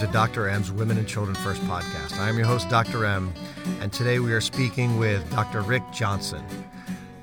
to Dr. M's Women and Children First podcast. I am your host, Dr. M, and today we are speaking with Dr. Rick Johnson.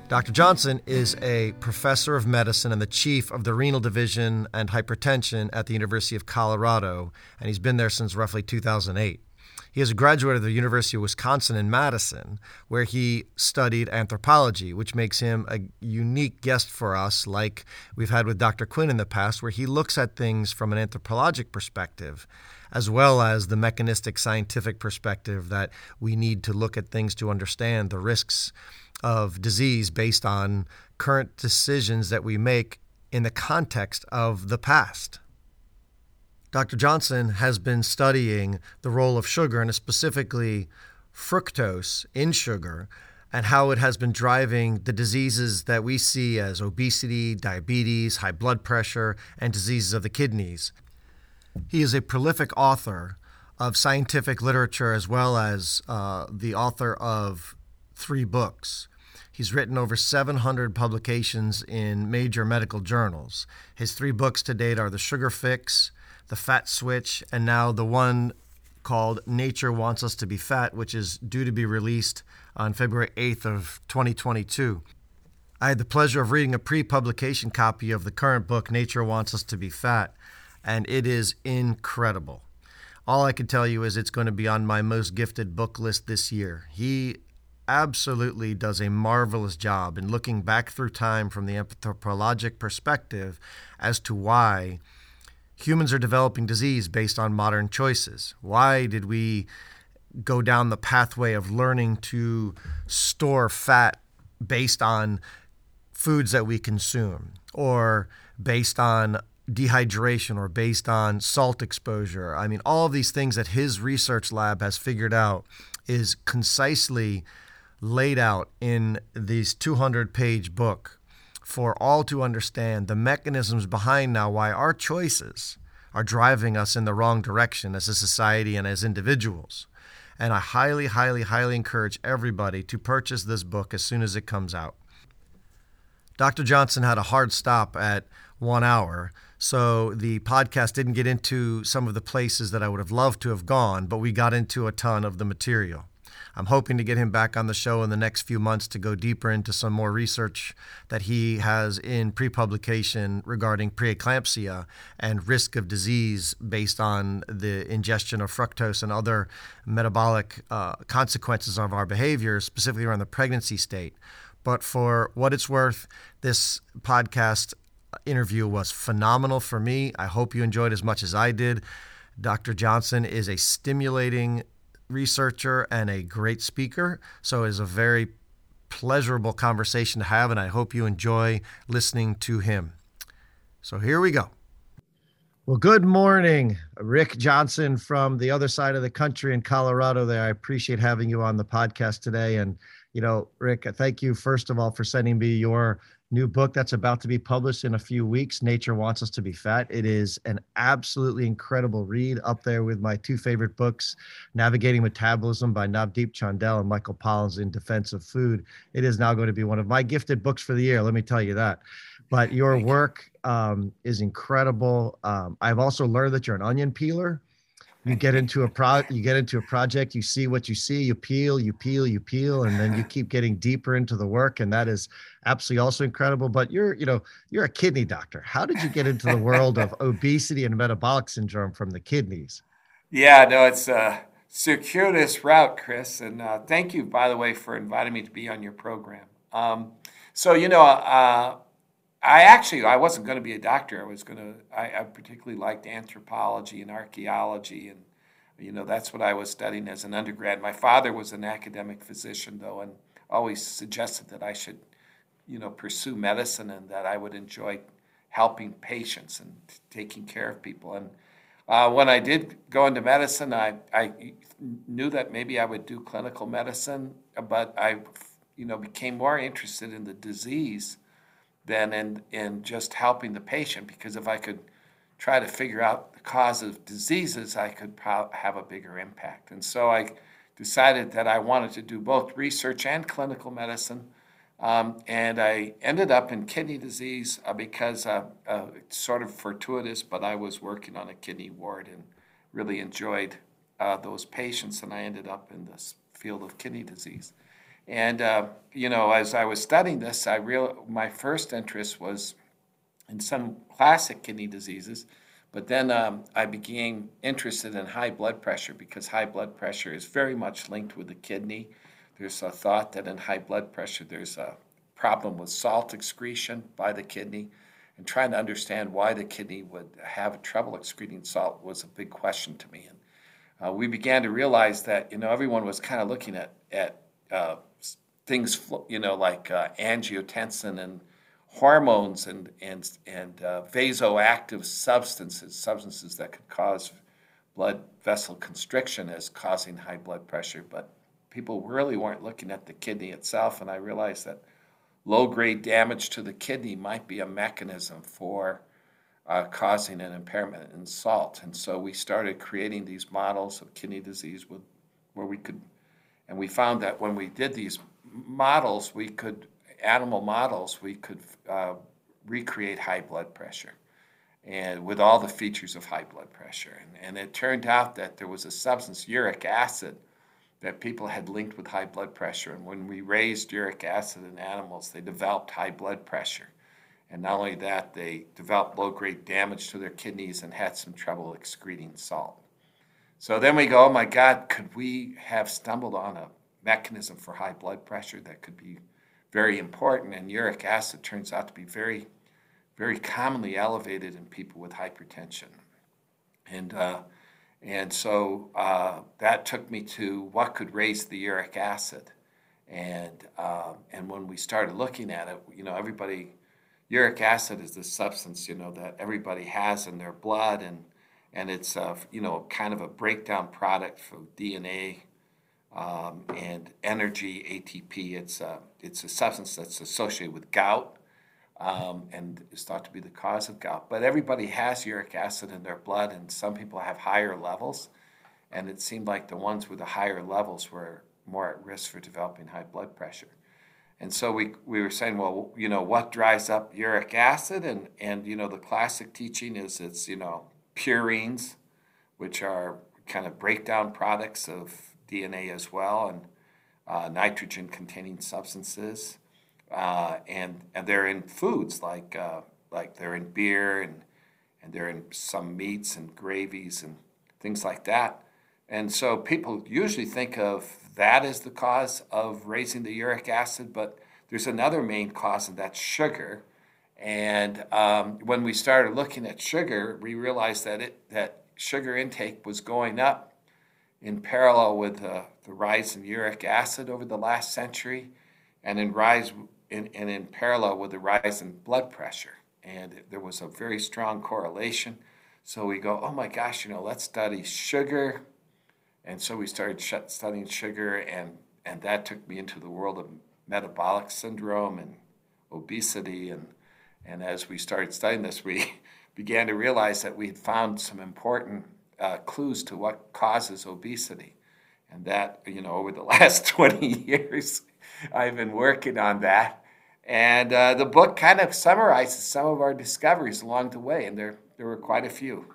Dr. Johnson is a professor of medicine and the chief of the renal division and hypertension at the University of Colorado, and he's been there since roughly 2008. He is a graduate of the University of Wisconsin in Madison, where he studied anthropology, which makes him a unique guest for us, like we've had with Dr. Quinn in the past, where he looks at things from an anthropologic perspective, as well as the mechanistic scientific perspective that we need to look at things to understand the risks of disease based on current decisions that we make in the context of the past. Dr. Johnson has been studying the role of sugar and specifically fructose in sugar and how it has been driving the diseases that we see as obesity, diabetes, high blood pressure, and diseases of the kidneys. He is a prolific author of scientific literature as well as uh, the author of three books. He's written over 700 publications in major medical journals. His three books to date are The Sugar Fix, The Fat Switch, and now the one called Nature Wants Us to Be Fat, which is due to be released on February 8th of 2022. I had the pleasure of reading a pre-publication copy of the current book Nature Wants Us to Be Fat, and it is incredible. All I can tell you is it's going to be on my most gifted book list this year. He absolutely does a marvelous job in looking back through time from the anthropologic perspective as to why humans are developing disease based on modern choices. Why did we go down the pathway of learning to store fat based on foods that we consume or based on dehydration or based on salt exposure? I mean, all of these things that his research lab has figured out is concisely laid out in this 200 page book for all to understand the mechanisms behind now why our choices are driving us in the wrong direction as a society and as individuals. And I highly, highly, highly encourage everybody to purchase this book as soon as it comes out. Dr. Johnson had a hard stop at one hour, so the podcast didn't get into some of the places that I would have loved to have gone, but we got into a ton of the material. I'm hoping to get him back on the show in the next few months to go deeper into some more research that he has in pre publication regarding preeclampsia and risk of disease based on the ingestion of fructose and other metabolic uh, consequences of our behavior, specifically around the pregnancy state. But for what it's worth, this podcast interview was phenomenal for me. I hope you enjoyed as much as I did. Dr. Johnson is a stimulating researcher and a great speaker. So it's a very pleasurable conversation to have, and I hope you enjoy listening to him. So here we go. Well, good morning, Rick Johnson from the other side of the country in Colorado. There, I appreciate having you on the podcast today. And you know, Rick, thank you first of all for sending me your new book that's about to be published in a few weeks nature wants us to be fat. It is an absolutely incredible read. Up there with my two favorite books navigating metabolism by navdeep chandel and michael pollan's in defense of food. It is now going to be one of my gifted books for the year let me tell you that. But your work um, is incredible. Um, i've also learned that you're an onion peeler you get into a pro you get into a project you see what you see you peel you peel you peel and then you keep getting deeper into the work and that is absolutely also incredible. But you're you know you're a kidney doctor. How did you get into the world of obesity and metabolic syndrome from the kidneys? Yeah no it's a circuitous route chris and uh, thank you by the way for inviting me to be on your program. Um, so you know uh, I actually I wasn't going to be a doctor. I was going to. I, I, particularly liked anthropology and archaeology, and you know that's what I was studying as an undergrad. My father was an academic physician, though, and always suggested that I should, you know, pursue medicine and that I would enjoy helping patients and taking care of people. And uh, when I did go into medicine, I I knew that maybe I would do clinical medicine, but I, you know, became more interested in the disease than in, in just helping the patient because if I could try to figure out the cause of diseases, I could pro- have a bigger impact. And so I decided that I wanted to do both research and clinical medicine. Um, and I ended up in kidney disease uh, because uh, uh, it's sort of fortuitous, but I was working on a kidney ward and really enjoyed uh, those patients, and I ended up in this field of kidney disease. And uh, you know, as I was studying this, I real my first interest was in some classic kidney diseases, but then um, I became interested in high blood pressure because high blood pressure is very much linked with the kidney. There's a thought that in high blood pressure there's a problem with salt excretion by the kidney, and trying to understand why the kidney would have trouble excreting salt was a big question to me. And uh, we began to realize that you know everyone was kind of looking at at uh, things you know like uh, angiotensin and hormones and and and uh, vasoactive substances, substances that could cause blood vessel constriction as causing high blood pressure, but people really weren't looking at the kidney itself, and I realized that low grade damage to the kidney might be a mechanism for uh, causing an impairment in salt. And so we started creating these models of kidney disease with, where we could, and we found that when we did these models, we could, animal models, we could uh, recreate high blood pressure and with all the features of high blood pressure. And, and it turned out that there was a substance, uric acid, that people had linked with high blood pressure. And when we raised uric acid in animals, they developed high blood pressure. And not only that, they developed low grade damage to their kidneys and had some trouble excreting salt. So then we go, oh my God, could we have stumbled on a mechanism for high blood pressure that could be very important? And uric acid turns out to be very, very commonly elevated in people with hypertension. And uh, and so uh, that took me to what could raise the uric acid. And, uh, and when we started looking at it, you know, everybody, uric acid is the substance, you know, that everybody has in their blood. And, and it's, you know, kind of a breakdown product for DNA um, and energy, ATP. It's a, it's a substance that's associated with gout um, and is thought to be the cause of gout. But everybody has uric acid in their blood, and some people have higher levels. And it seemed like the ones with the higher levels were more at risk for developing high blood pressure. And so we, we were saying, well, you know, what dries up uric acid? And, and, you know, the classic teaching is it's, you know, purines, which are kind of breakdown products of DNA as well, and uh, nitrogen containing substances uh, and and they're in foods like uh, like they're in beer and and they're in some meats and gravies and things like that. And so people usually think of that as the cause of raising the uric acid, but there's another main cause, and that's sugar. And um, when we started looking at sugar, we realized that it that sugar intake was going up in parallel with the rise in uric acid over the last century, and in rise in, and in parallel with the rise in blood pressure. And there was a very strong correlation. So we go, oh my gosh, you know, let's study sugar. And so we started studying sugar, and, and that took me into the world of metabolic syndrome and obesity. And, and as we started studying this, we began to realize that we had found some important uh, clues to what causes obesity. And that, you know, over the last 20 years, I've been working on that. And uh, the book kind of summarizes some of our discoveries along the way, and there, there were quite a few.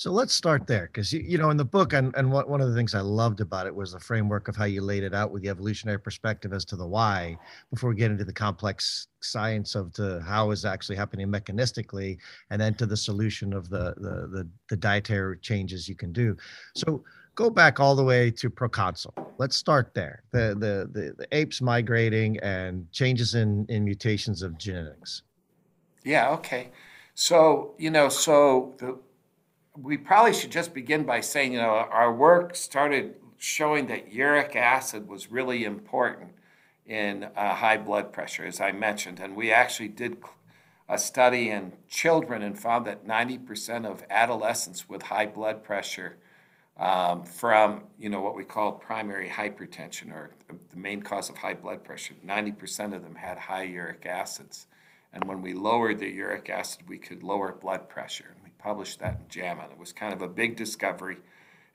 So let's start there, because you, you know in the book, and, and what, one of the things I loved about it was the framework of how you laid it out with the evolutionary perspective as to the why. Before we get into the complex science of the how is actually happening mechanistically, and then to the solution of the the the, the dietary changes you can do. So go back all the way to proconsul. Let's start there. The, the the the, apes migrating and changes in in mutations of genetics. Yeah. Okay. So you know, so the, we probably should just begin by saying, you know, our work started showing that uric acid was really important in uh, high blood pressure, as I mentioned, and we actually did a study in children and found that 90% of adolescents with high blood pressure um, from you know what we call primary hypertension or the main cause of high blood pressure. 90% of them had high uric acids. And when we lowered the uric acid, we could lower blood pressure. Published that in JAMA. It was kind of a big discovery.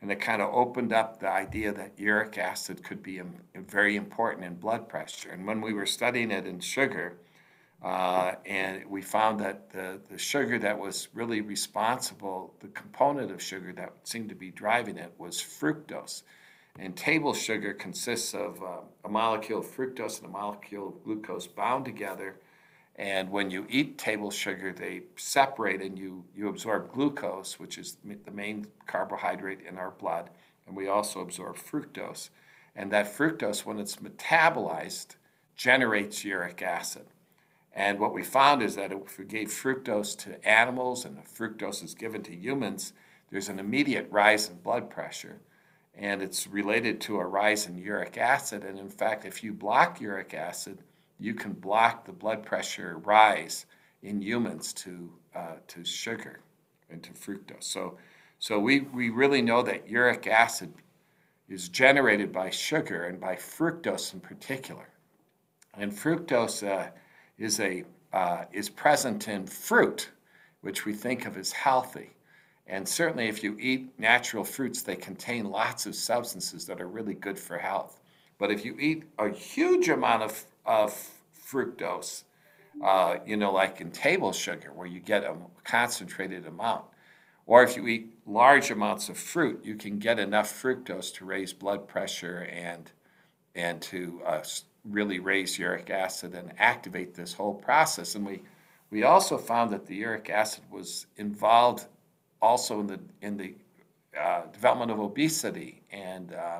And it kind of opened up the idea that uric acid could be very important in blood pressure. And when we were studying it in sugar, Uh, and we found that the, the sugar that was really responsible, the component of sugar that seemed to be driving it was fructose. And table sugar consists of uh, a molecule of fructose and a molecule of glucose bound together. And when you eat table sugar, they separate and you, you absorb glucose, which is the main carbohydrate in our blood. And we also absorb fructose. And that fructose, when it's metabolized, generates uric acid. And what we found is that if we gave fructose to animals and fructose is given to humans, there's an immediate rise in blood pressure and it's related to a rise in uric acid. And in fact, if you block uric acid, you can block the blood pressure rise in humans to, uh, to sugar and to fructose. So, so we, we really know that uric acid is generated by sugar and by fructose in particular. And fructose uh, is, a, uh, is present in fruit, which we think of as healthy. And certainly, if you eat natural fruits, they contain lots of substances that are really good for health. But if you eat a huge amount of, of fructose, uh, you know, like in table sugar, where you get a concentrated amount, or if you eat large amounts of fruit, you can get enough fructose to raise blood pressure and, and to uh, really raise uric acid and activate this whole process. And we, we also found that the uric acid was involved also in the in the uh, development of obesity and uh,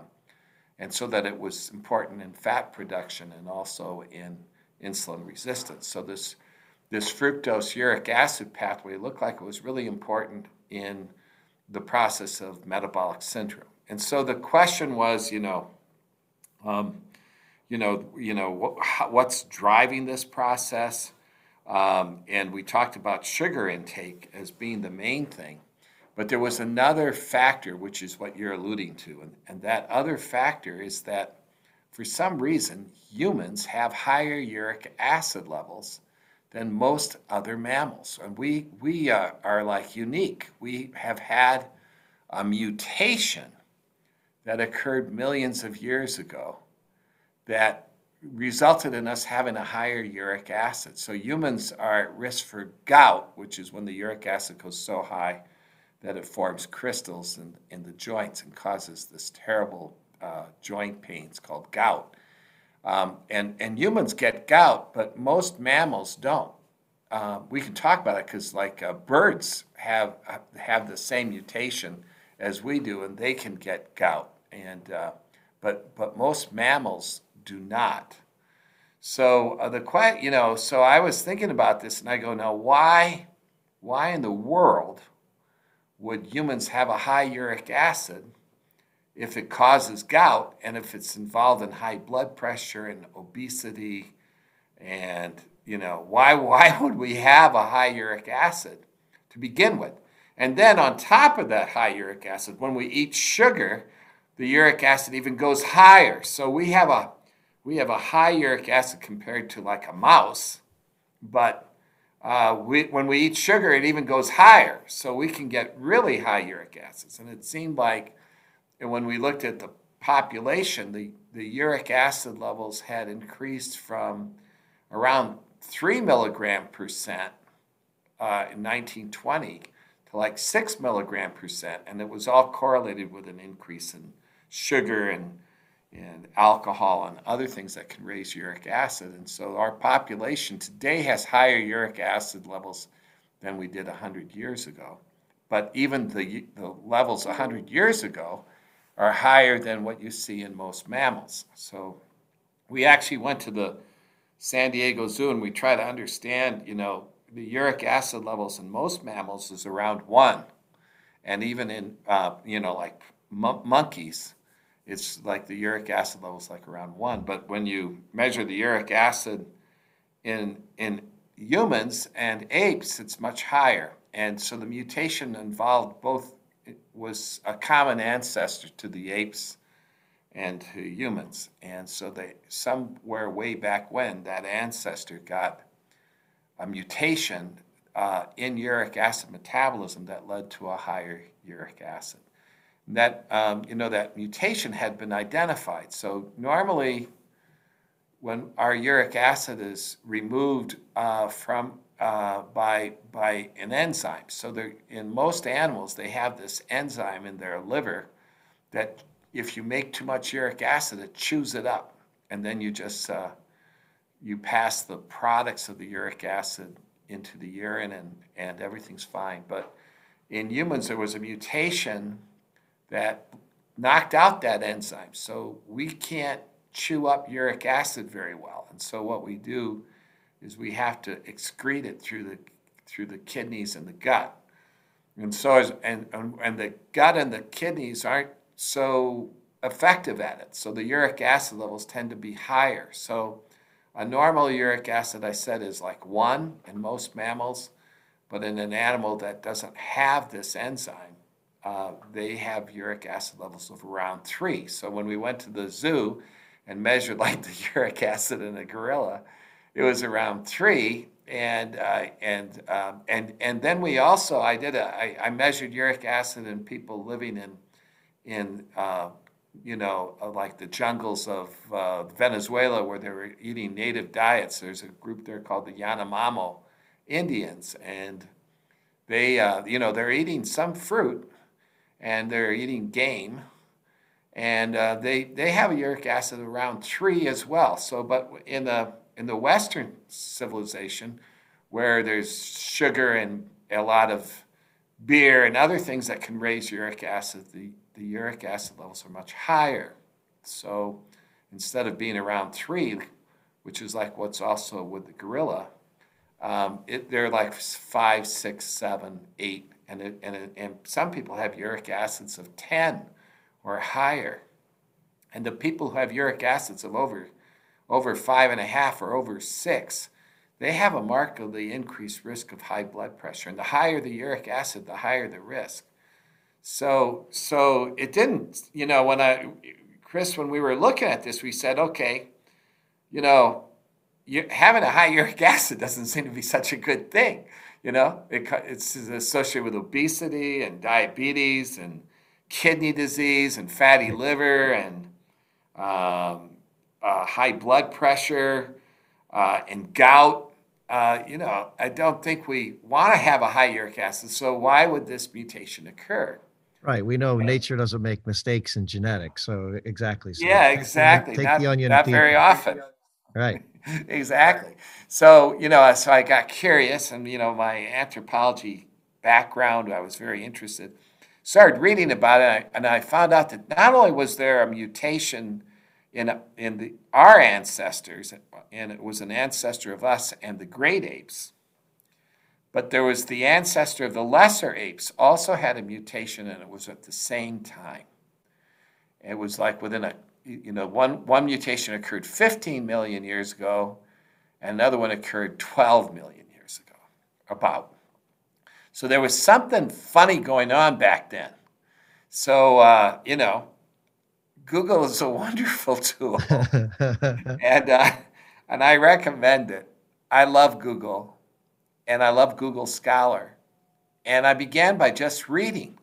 and so that it was important in fat production and also in insulin resistance. So this this fructose uric acid pathway looked like it was really important in the process of metabolic syndrome. And so the question was, you know, um, you know, you know, what, what's driving this process? Um, and we talked about sugar intake as being the main thing. But there was another factor, which is what you're alluding to. And, and that other factor is that for some reason, humans have higher uric acid levels than most other mammals. And we, we uh, are like unique. We have had a mutation that occurred millions of years ago that resulted in us having a higher uric acid. So humans are at risk for gout, which is when the uric acid goes so high that it forms crystals in, in the joints and causes this terrible uh, joint pains called gout. Um, and, and humans get gout, but most mammals don't. Uh, we can talk about it because, like uh, birds, have have the same mutation as we do, and they can get gout. And uh, but but most mammals do not. So uh, the quiet, you know, so I was thinking about this, and I go, now why, why in the world would humans have a high uric acid if it causes gout and if it's involved in high blood pressure and obesity and you know why why would we have a high uric acid to begin with? And then on top of that high uric acid when we eat sugar the uric acid even goes higher. So we have a we have a high uric acid compared to like a mouse but uh, we, when we eat sugar, it even goes higher. So we can get really high uric acids. And it seemed like when we looked at the population, the, the uric acid levels had increased from around 3 milligram percent uh, in 1920 to like 6 milligram percent. And it was all correlated with an increase in sugar and and alcohol and other things that can raise uric acid. And so our population today has higher uric acid levels than we did 100 years ago. But even the, the levels 100 years ago are higher than what you see in most mammals. So we actually went to the San Diego Zoo and we try to understand, you know, the uric acid levels in most mammals is around one. And even in, uh, you know, like monkeys, it's like the uric acid level is like around one. But when you measure the uric acid in in humans and apes, it's much higher. And so the mutation involved both was a common ancestor to the apes and to humans. And so they somewhere way back when that ancestor got a mutation uh, in uric acid metabolism that led to a higher uric acid that um, you know that mutation had been identified. So normally, when our uric acid is removed uh, from uh, by by an enzyme. So in most animals, they have this enzyme in their liver that if you make too much uric acid, it chews it up, and then you just uh, you pass the products of the uric acid into the urine, and and everything's fine. But in humans, there was a mutation that knocked out that enzyme, so we can't chew up uric acid very well. And so what we do is we have to excrete it through the through the kidneys and the gut. And so as, and and the gut and the kidneys aren't so effective at it. So the uric acid levels tend to be higher. So a normal uric acid, I said, is like one in most mammals, but in an animal that doesn't have this enzyme, uh, they have uric acid levels of around three. So when we went to the zoo and measured like the uric acid in a gorilla, it was around three. And uh, and um, and and then we also I did a I, I measured uric acid in people living in in uh, you know uh, like the jungles of uh, Venezuela where they were eating native diets. There's a group there called the Yanomamo Indians, and they you know they're eating some fruit and they're eating game and uh, they they have a uric acid around three as well. So, but in the in the Western civilization, where there's sugar and a lot of beer and other things that can raise uric acid, the, the uric acid levels are much higher. So instead of being around three, which is like what's also with the gorilla, um, it, they're like five, six, seven, eight, and, it, and, it, and some people have uric acids of 10 or higher. And the people who have uric acids of over over five and a half or over six, they have a markedly increased risk of high blood pressure. And the higher the uric acid, the higher the risk. So, so it didn't, you know, when I, Chris, when we were looking at this, we said, okay, you know, you, having a high uric acid doesn't seem to be such a good thing. You know, it, it's associated with obesity and diabetes and kidney disease and fatty liver and um, uh, high blood pressure uh, and gout. Uh, you know, I don't think we want to have a high uric acid. So why would this mutation occur? Right. We know nature doesn't make mistakes in genetics. So exactly. So yeah, exactly. Take not, the onion not very often. Right. exactly. So, you know, so I got curious and, you know, my anthropology background, I was very interested. Started reading about it and I found out that not only was there a mutation in, in the, our ancestors, and it was an ancestor of us and the great apes. But there was the ancestor of the lesser apes, also had a mutation, and it was at the same time. It was like within a, you know, one, one mutation occurred 15 million years ago, and another one occurred 12 million years ago, about. So there was something funny going on back then. So, uh, you know, Google is a wonderful tool, and uh, and I recommend it. I love Google, and I love Google Scholar, and I began by just reading.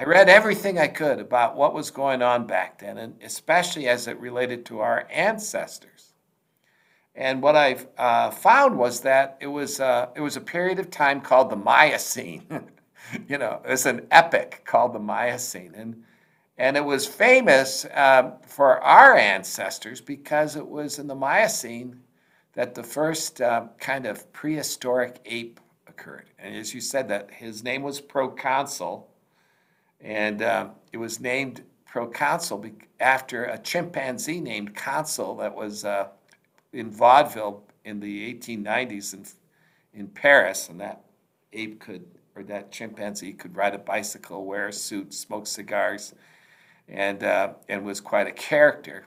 I read everything I could about what was going on back then, and especially as it related to our ancestors. And what I uh, found was that it was uh, it was a period of time called the Miocene. you know, it was an epoch called the Miocene, and and it was famous uh, for our ancestors because it was in the Miocene that the first uh, kind of prehistoric ape occurred. And as you said, that his name was Proconsul, and uh, it was named Proconsul after a chimpanzee named Consul that was uh, in vaudeville in the 1890s in, in Paris, and that ape could, or that chimpanzee could ride a bicycle, wear a suit, smoke cigars and, uh, and was quite a character.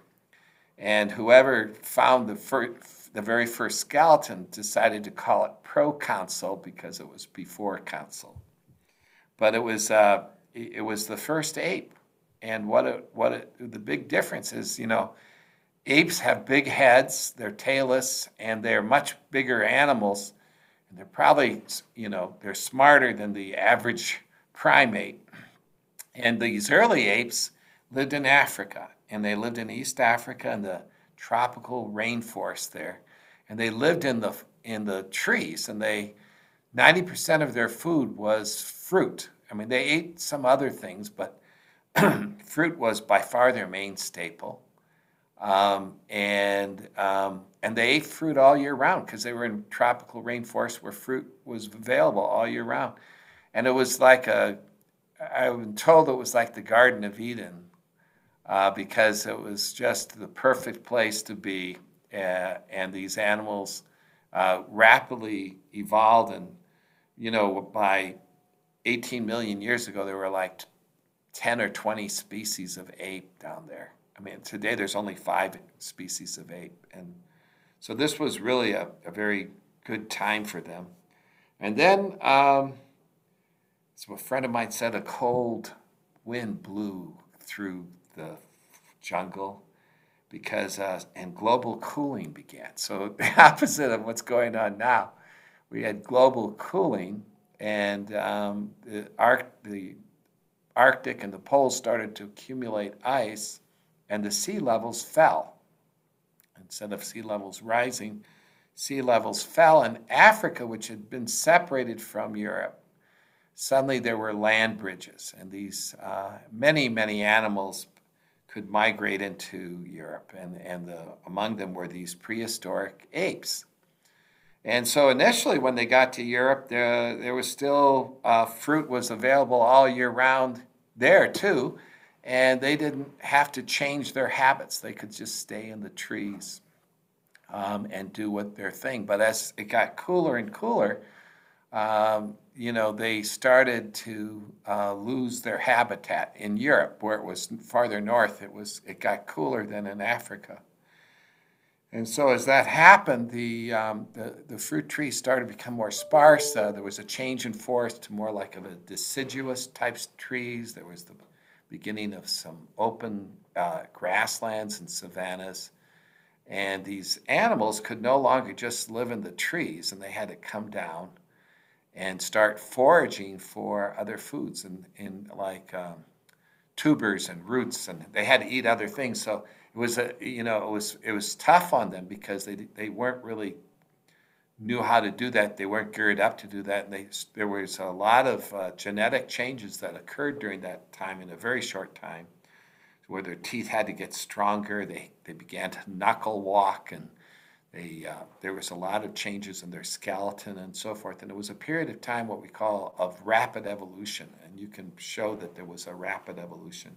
And whoever found the, fir- the very first skeleton decided to call it proconsul because it was before consul. But it was, uh, it was the first ape. And what, what the big difference is, you know, apes have big heads, they're tailless, and they're much bigger animals. And they're probably, you know, they're smarter than the average primate. And these early apes lived in Africa, and they lived in East Africa in the tropical rainforest there, and they lived in the in the trees, and they 90% of their food was fruit. I mean, they ate some other things, but fruit was by far their main staple. Um, and um, and they ate fruit all year round because they were in tropical rainforest where fruit was available all year round, and it was like a I've been told it was like the Garden of Eden uh, because it was just the perfect place to be, uh, and these animals uh, rapidly evolved, and you know by 18 million years ago there were like 10 or 20 species of ape down there I mean, today there's only five species of ape. And so this was really a, a very good time for them. And then, um, so a friend of mine said a cold wind blew through the jungle because, uh, and global cooling began. So the opposite of what's going on now. We had global cooling, and um, the, Arc, the Arctic and the poles started to accumulate ice and the sea levels fell. Instead of sea levels rising, sea levels fell, and Africa, which had been separated from Europe, suddenly there were land bridges, and these uh, many, many animals could migrate into Europe, and, and the, among them were these prehistoric apes. And so initially, when they got to Europe, there, there was still uh, fruit was available all year round there too, and they didn't have to change their habits. They could just stay in the trees um, and do what their thing. But as it got cooler and cooler, um, you know, they started to uh, lose their habitat in Europe, where it was farther north. It was it got cooler than in Africa. And so as that happened, the, um, the, the, fruit trees started to become more sparse. Uh, there was a change in forest to more like of a deciduous types trees. There was the beginning of some open uh, grasslands and savannas. And these animals could no longer just live in the trees, and they had to come down and start foraging for other foods and in, like um, tubers and roots, and they had to eat other things. So it was a you know it was it was tough on them because they they weren't really knew how to do that. They weren't geared up to do that. And they, there was a lot of uh, genetic changes that occurred during that time in a very short time, where their teeth had to get stronger. They, they began to knuckle walk, and they, uh, there was a lot of changes in their skeleton and so forth. And it was a period of time, what we call of rapid evolution. And you can show that there was a rapid evolution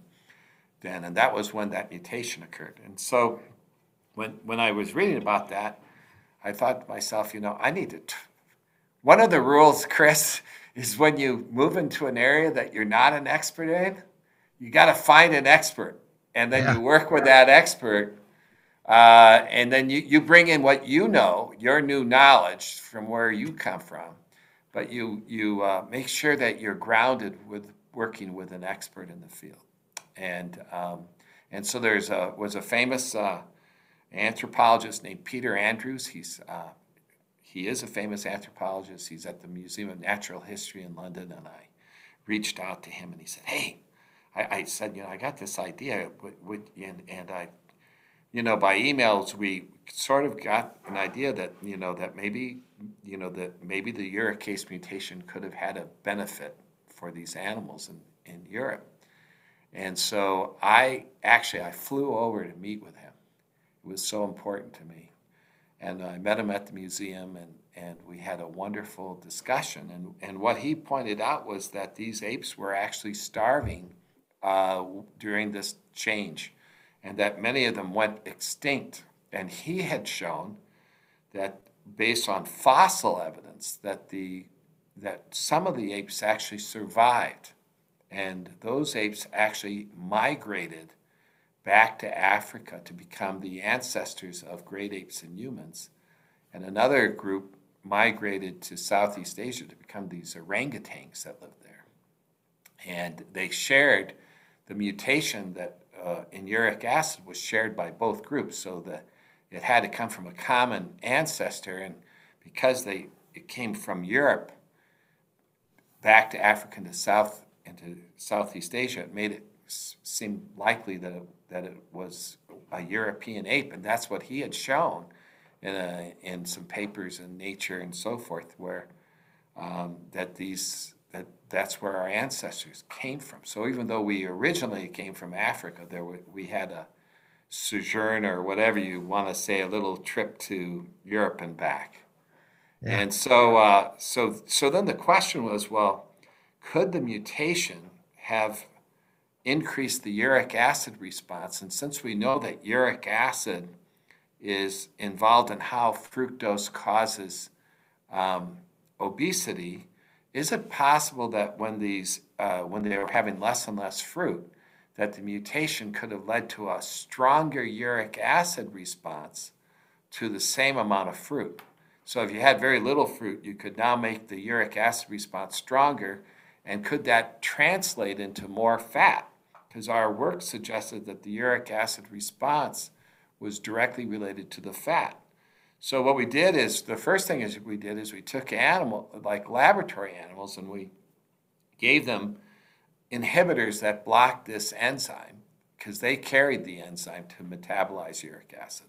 then. And that was when that mutation occurred. And so when, when I was reading about that, I thought to myself, you know, I need to. T- One of the rules, Chris, is when you move into an area that you're not an expert in, you got to find an expert, and then yeah. you work with that expert, uh, and then you, you bring in what you know, your new knowledge from where you come from, but you you uh, make sure that you're grounded with working with an expert in the field, and um, and so there's a was a famous. Uh, anthropologist named Peter Andrews. He's uh, he is a famous anthropologist. He's at the Museum of Natural History in London, and I reached out to him and he said, "Hey," I, I said, "You know, I got this idea, and, and I, you know, by emails we sort of got an idea that you know that maybe you know that maybe the uricase mutation could have had a benefit for these animals in, in Europe." And so I actually I flew over to meet with him It was so important to me. And I met him at the museum, and, and we had a wonderful discussion. And, and what he pointed out was that these apes were actually starving uh, during this change, and that many of them went extinct. And he had shown that, based on fossil evidence, that the that some of the apes actually survived, and those apes actually migrated back to Africa to become the ancestors of great apes and humans. And another group migrated to Southeast Asia to become these orangutans that lived there. And they shared the mutation that uh, in uric acid was shared by both groups, so that it had to come from a common ancestor. And because they it came from Europe back to Africa and to South into Southeast Asia, it made it seem likely that it that it was a European ape, and that's what he had shown in a, in some papers in Nature and so forth, where um, that these that that's where our ancestors came from. So even though we originally came from Africa, there we, we had a sojourn or whatever you want to say, a little trip to Europe and back. Yeah. And so, uh, so, so then the question was, well, could the mutation have increased the uric acid response? And since we know that uric acid is involved in how fructose causes um, obesity, is it possible that when these uh, when they were having less and less fruit, that the mutation could have led to a stronger uric acid response to the same amount of fruit? So if you had very little fruit, you could now make the uric acid response stronger, and could that translate into more fat? Because our work suggested that the uric acid response was directly related to the fat. So what we did is the first thing is we did is we took animal like laboratory animals and we gave them inhibitors that blocked this enzyme because they carried the enzyme to metabolize uric acid.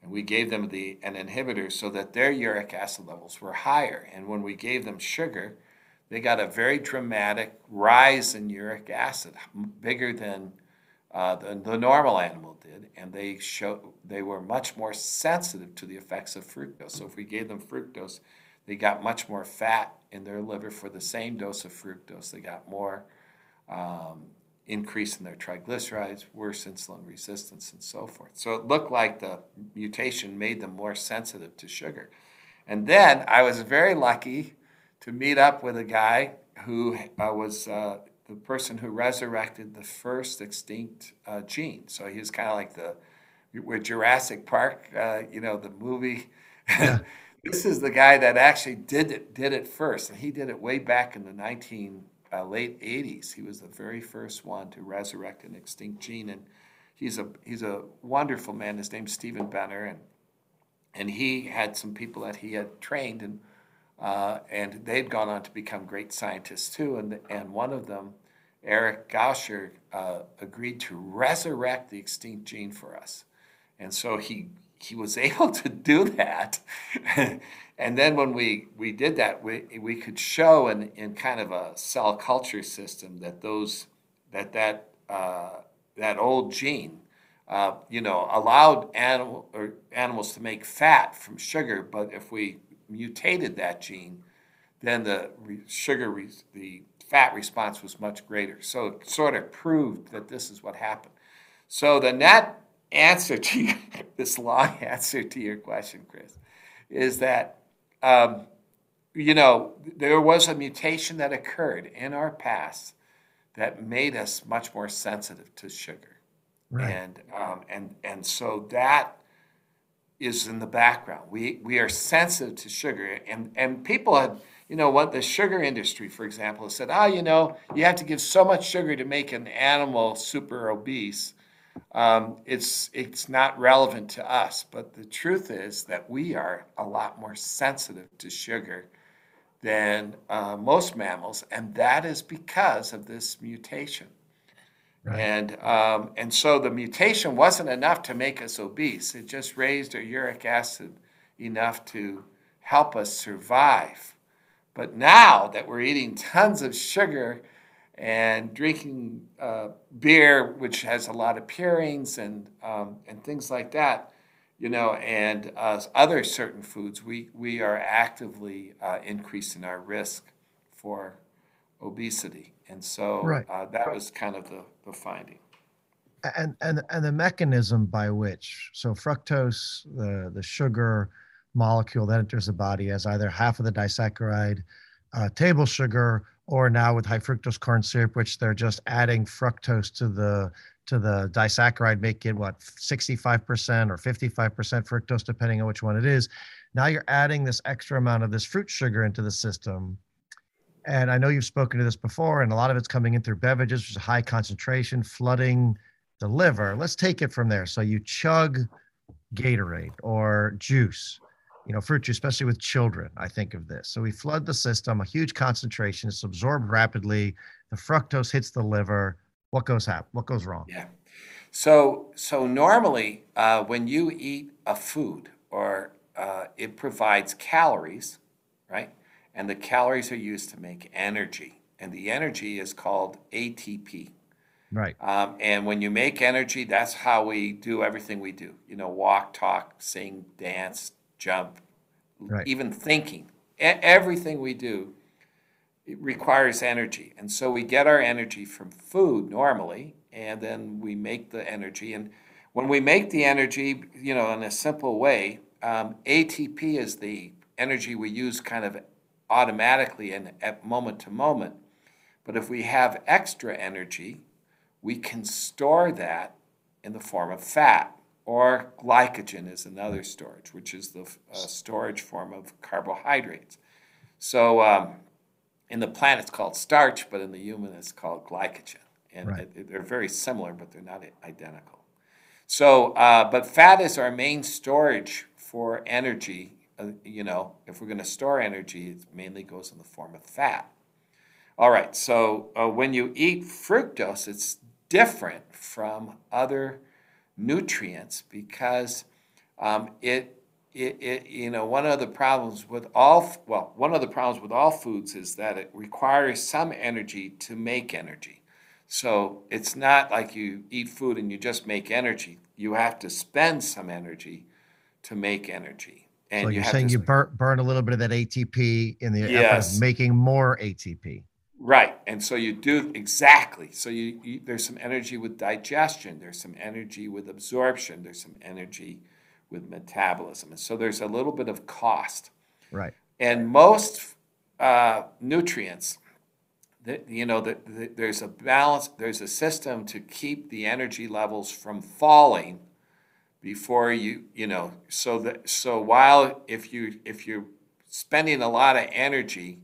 And we gave them the an inhibitor so that their uric acid levels were higher. And when we gave them sugar, they got a very dramatic rise in uric acid, bigger than uh, the, the normal animal did, and they show they were much more sensitive to the effects of fructose. So if we gave them fructose, they got much more fat in their liver for the same dose of fructose. They got more um, increase in their triglycerides, worse insulin resistance, and so forth. So it looked like the mutation made them more sensitive to sugar. And then I was very lucky to meet up with a guy who uh, was uh, the person who resurrected the first extinct uh, gene. So he was kind of like the where Jurassic Park, uh, you know, the movie. Yeah. this is the guy that actually did it did it first, and he did it way back in the nineteen uh, late '80s. He was the very first one to resurrect an extinct gene, and he's a he's a wonderful man. His name's Steven Benner, and and he had some people that he had trained and. Uh, and they'd gone on to become great scientists too. And, and one of them Eric Gaucher uh, agreed to resurrect the extinct gene for us. And so he, he was able to do that. and then when we, we did that, we, we could show in, in kind of a cell culture system that those, that, that, uh, that old gene, uh, you know, allowed animal, or animals to make fat from sugar, but if we mutated that gene, then the sugar, the fat response was much greater. So it sort of proved that this is what happened. So the net answer to this long answer to your question, Chris, is that um, you know there was a mutation that occurred in our past that made us much more sensitive to sugar, right. and um, and and so that is in the background. We we are sensitive to sugar, and and people have you know what the sugar industry, for example, has said, oh, you know, you have to give so much sugar to make an animal super obese. Um, it's it's not relevant to us, but the truth is that we are a lot more sensitive to sugar than uh, most mammals, and that is because of this mutation. Right. And um, and so the mutation wasn't enough to make us obese. It just raised our uric acid enough to help us survive. But now that we're eating tons of sugar and drinking uh, beer, which has a lot of purines and um, and things like that, you know, and uh, other certain foods, we we are actively uh, increasing our risk for obesity, and so right. Uh, that was kind of the, finding. And and and the mechanism by which so fructose, the the sugar molecule that enters the body as either half of the disaccharide uh, table sugar or now with high fructose corn syrup which they're just adding fructose to the to the disaccharide make it what 65% or 55% fructose depending on which one it is now you're adding this extra amount of this fruit sugar into the system and i know you've spoken to this before and a lot of it's coming in through beverages which is high concentration flooding the liver let's take it from there so you chug gatorade or juice you know, fruit juice, especially with children, I think of this. So we flood the system, a huge concentration, it's absorbed rapidly. The fructose hits the liver. What goes happen? What goes wrong? Yeah. So, so normally, uh, when you eat a food, or uh, it provides calories, right? And the calories are used to make energy, and the energy is called ATP. Right. Um, and when you make energy, that's how we do everything we do. You know, walk, talk, sing, dance, jump, Right. even thinking. E- everything we do it requires energy. And so we get our energy from food normally, and then we make the energy. And when we make the energy, you know, in a simple way, um, ATP is the energy we use kind of automatically and at moment to moment. But if we have extra energy, we can store that in the form of fat. Or glycogen is another storage, which is the uh, storage form of carbohydrates. So um, in the plant, it's called starch, but in the human, it's called glycogen. And Right. it- it- they're very similar, but they're not identical. So, uh, but fat is our main storage for energy. Uh, you know, if we're going to store energy, it mainly goes in the form of fat. All right, so uh, when you eat fructose, it's different from other nutrients because um, it, it, it, you know, one of the problems with all, well, one of the problems with all foods is that it requires some energy to make energy. So it's not like you eat food and you just make energy. You have to spend some energy to make energy. And so you you're saying to you burn burn a little bit of that ATP in the Yes. making more ATP. Right, and so you do exactly. So you, you there's some energy with digestion. There's some energy with absorption. There's some energy with metabolism, and so there's a little bit of cost. Right. And most uh, nutrients, that you know, that there's a balance. There's a system to keep the energy levels from falling before you you know. So that so while if you if you're spending a lot of energy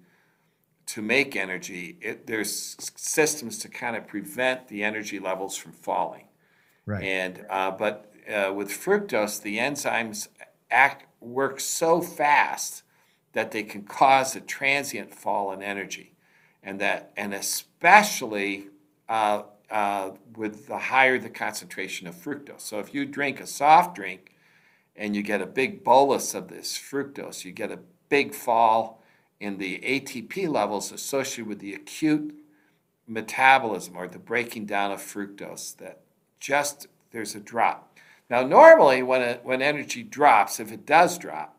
to make energy, it, there's systems to kind of prevent the energy levels from falling. Right. And uh, but uh, with fructose, the enzymes act work so fast that they can cause a transient fall in energy, and that and especially uh, uh, with the higher the concentration of fructose. So if you drink a soft drink and you get a big bolus of this fructose, you get a big fall in the ATP levels associated with the acute metabolism or the breaking down of fructose that just there's a drop. Now normally when it, when energy drops, if it does drop,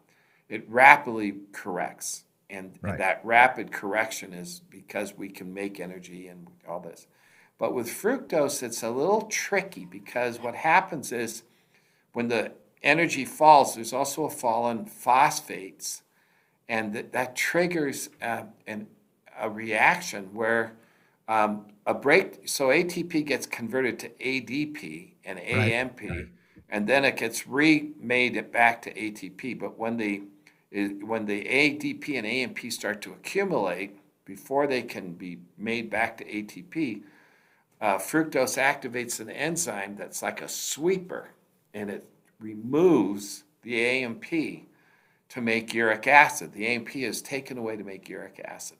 it rapidly corrects. And, Right. and that rapid correction is because we can make energy and all this. But with fructose, it's a little tricky because what happens is when the energy falls, there's also a fall in phosphates, and that, that triggers uh, an, a reaction where um, a break. So ATP gets converted to ADP and AMP, and then it gets remade it back to ATP. But when the when the ADP and AMP start to accumulate before they can be made back to ATP, uh, fructose activates an enzyme that's like a sweeper and it removes the AMP to make uric acid. The AMP is taken away to make uric acid.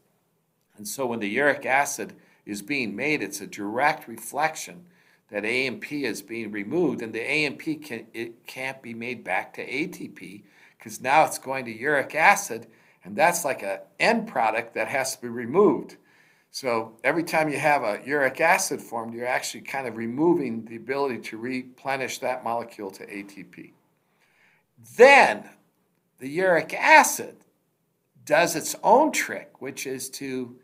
And so when the uric acid is being made, it's a direct reflection that AMP is being removed, and the AMP can, it can't be made back to ATP because now it's going to uric acid, and that's like a end product that has to be removed. So every time you have a uric acid formed, you're actually kind of removing the ability to replenish that molecule to ATP. Then the uric acid does its own trick, which is to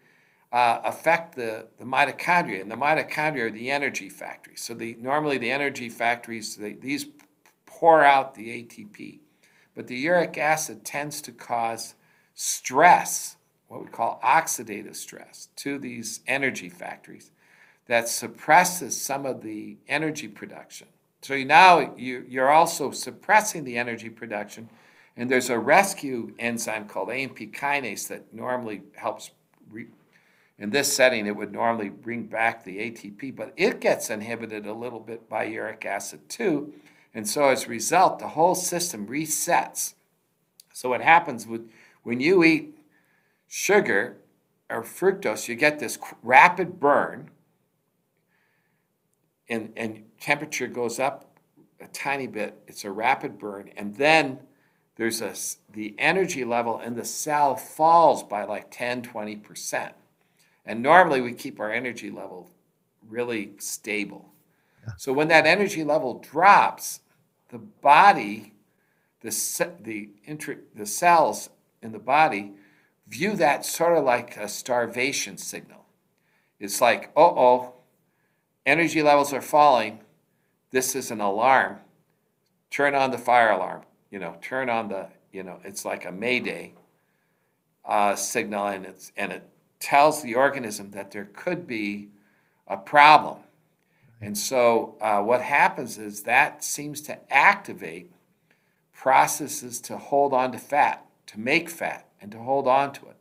uh, affect the, the mitochondria. And the mitochondria are the energy factories. So the, normally the energy factories, they, these pour out the ATP. But the uric acid tends to cause stress, what we call oxidative stress, to these energy factories that suppresses some of the energy production. So now you, you're also suppressing the energy production, and there's a rescue enzyme called AMP kinase that normally helps. Re- in this setting, it would normally bring back the ATP, but it gets inhibited a little bit by uric acid too. And so as a result, the whole system resets. So what happens with when you eat sugar or fructose, you get this rapid burn. and, and temperature goes up a tiny bit, it's a rapid burn, and then there's a, the energy level in the cell falls by like 10, 20%. And normally we keep our energy level really stable. Yeah. So when that energy level drops, the body, the, the, intra, the cells in the body view that sort of like a starvation signal. It's like, oh, oh, energy levels are falling. This is an alarm. Turn on the fire alarm. You know, turn on the, you know, it's like a mayday uh, signal, and it's and it tells the organism that there could be a problem. And so uh, what happens is that seems to activate processes to hold on to fat, to make fat, and to hold on to it,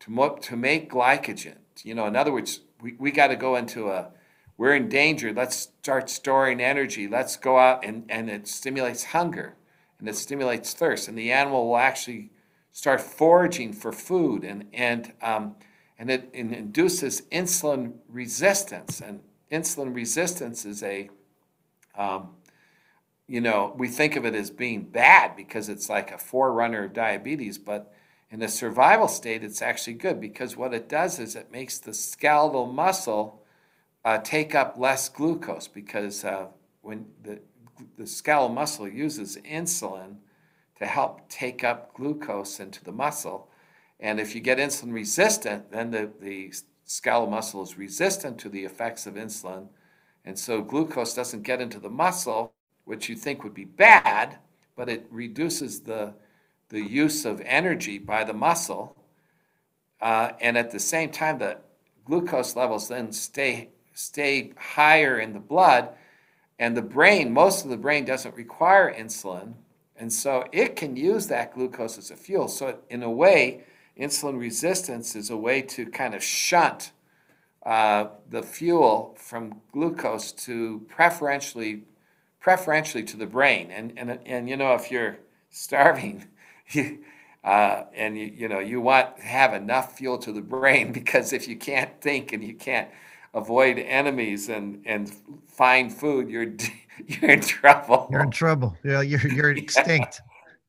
to, mo- to make glycogen. You know, in other words, we, we got to go into a, we're in danger. Let's start storing energy. Let's go out and, and it stimulates hunger and it stimulates thirst. And the animal will actually start foraging for food and, and, um, and it, it induces insulin resistance. And insulin resistance is a, um, you know, we think of it as being bad because it's like a forerunner of diabetes, but in a survival state, it's actually good because what it does is it makes the skeletal muscle uh, take up less glucose because uh, when the, the skeletal muscle uses insulin to help take up glucose into the muscle. And if you get insulin resistant, then the, the skeletal muscle is resistant to the effects of insulin. And so glucose doesn't get into the muscle, which you think would be bad, but it reduces the the use of energy by the muscle. Uh, and at the same time, the glucose levels then stay, stay higher in the blood. And the brain, most of the brain doesn't require insulin. And so it can use that glucose as a fuel. So, in a way, insulin resistance is a way to kind of shunt uh, the fuel from glucose to preferentially preferentially to the brain. And, and, and you know, if you're starving, uh, and you, you know you want to have enough fuel to the brain because if you can't think and you can't avoid enemies and and find food, you're you're in trouble. You're in trouble. Yeah, you're you're extinct.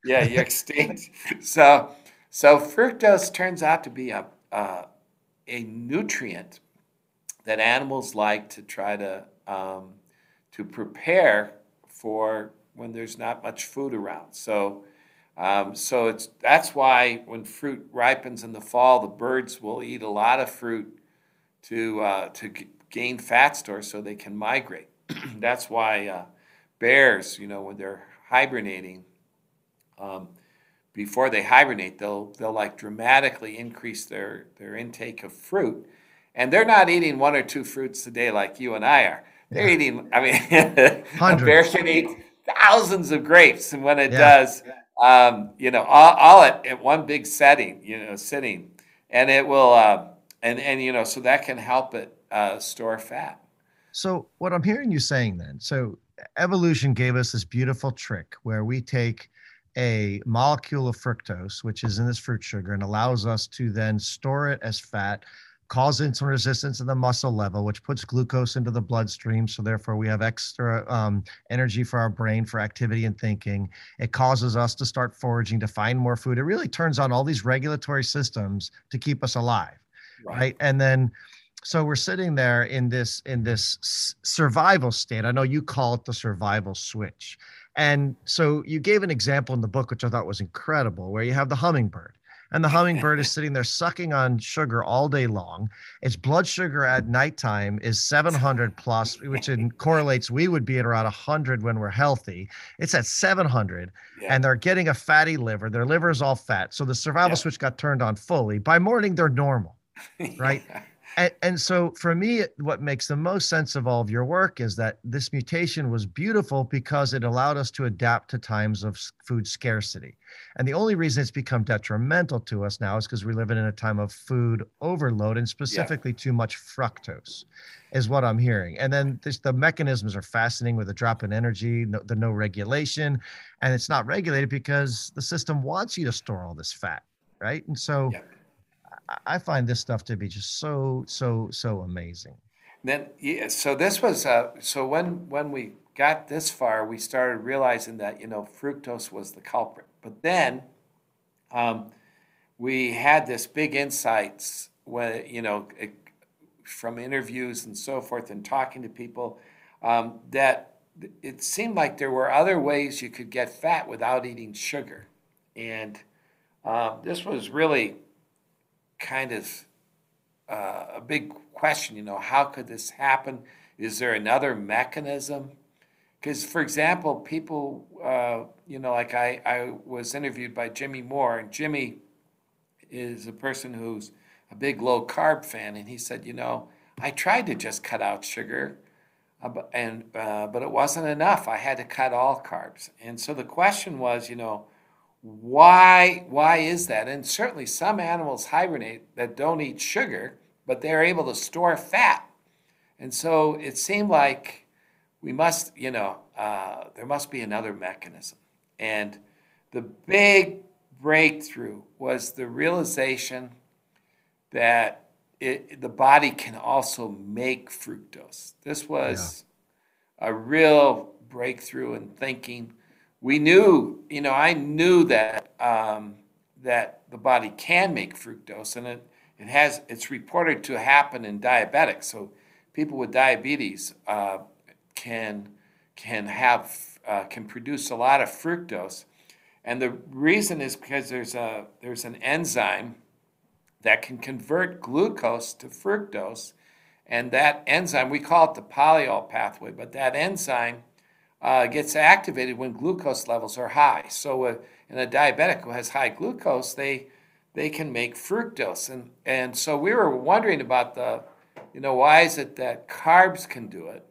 yeah, you're extinct. So so fructose turns out to be a a, a nutrient that animals like to try to um, to prepare for when there's not much food around. So um, so it's that's why when fruit ripens in the fall, the birds will eat a lot of fruit to uh, to g- gain fat stores so they can migrate. that's why uh, bears, you know, when they're hibernating, um, before they hibernate, they'll they'll like dramatically increase their their intake of fruit, and they're not eating one or two fruits a day like you and I are. They're yeah. eating. I mean, a bear can eat thousands of grapes, and when it yeah. does um, you know, all, all at, at, one big setting, you know, sitting, and it will, uh, and and you know, so that can help it uh, store fat. So what I'm hearing you saying then, so evolution gave us this beautiful trick where we take a molecule of fructose, which is in this fruit sugar, and allows us to then store it as fat cause insulin resistance in the muscle level, which puts glucose into the bloodstream. So therefore, we have extra um, energy for our brain for activity and thinking. It causes us to start foraging to find more food. It really turns on all these regulatory systems to keep us alive, right? right? And then so we're sitting there in this in this survival state. I know you call it the survival switch. And so you gave an example in the book, which I thought was incredible, where you have the hummingbird and the hummingbird is sitting there sucking on sugar all day long. Its blood sugar at nighttime is 700 plus, which in correlates. We would be at around 100 when we're healthy. It's at 700, yeah. and they're getting a fatty liver. Their liver is all fat, so the survival yeah. switch got turned on fully. By morning, they're normal, right? And, and, so for me, what makes the most sense of all of your work is that this mutation was beautiful because it allowed us to adapt to times of food scarcity. And the only reason it's become detrimental to us now is because we're living in a time of food overload and specifically yeah. too much fructose is what I'm hearing. And then this, the mechanisms are fascinating with the drop in energy, no, the no regulation, and it's not regulated because the system wants you to store all this fat, right? And so yeah I find this stuff to be just so so so amazing. then yeah, so this was uh, so when when we got this far, we started realizing that you know fructose was the culprit. But then um, we had this big insights when you know it, from interviews and so forth and talking to people um, that it seemed like there were other ways you could get fat without eating sugar, and um, this was really kind of uh, a big question. You know, how could this happen? Is there another mechanism? Because, for example, people, uh, you know, like I, I was interviewed by Jimmy Moore, and Jimmy is a person who's a big low carb fan, and he said, you know, I tried to just cut out sugar, uh, and uh, but it wasn't enough. I had to cut all carbs, and so the question was, you know, why why is that? And certainly some animals hibernate that don't eat sugar, but they're able to store fat, and so it seemed like we must, you know, uh, there must be another mechanism, and the big breakthrough was the realization that it, the body can also make fructose. This was yeah. a real breakthrough in thinking. We knew, you know, I knew that um, that the body can make fructose, and it it has it's reported to happen in diabetics. So people with diabetes uh, can can have uh, can produce a lot of fructose, and the reason is because there's a there's an enzyme that can convert glucose to fructose. And that enzyme, we call it the polyol pathway, but that enzyme uh, gets activated when glucose levels are high. So, uh, in a diabetic who has high glucose, they they can make fructose. And, and so we were wondering about the, you know, why is it that carbs can do it?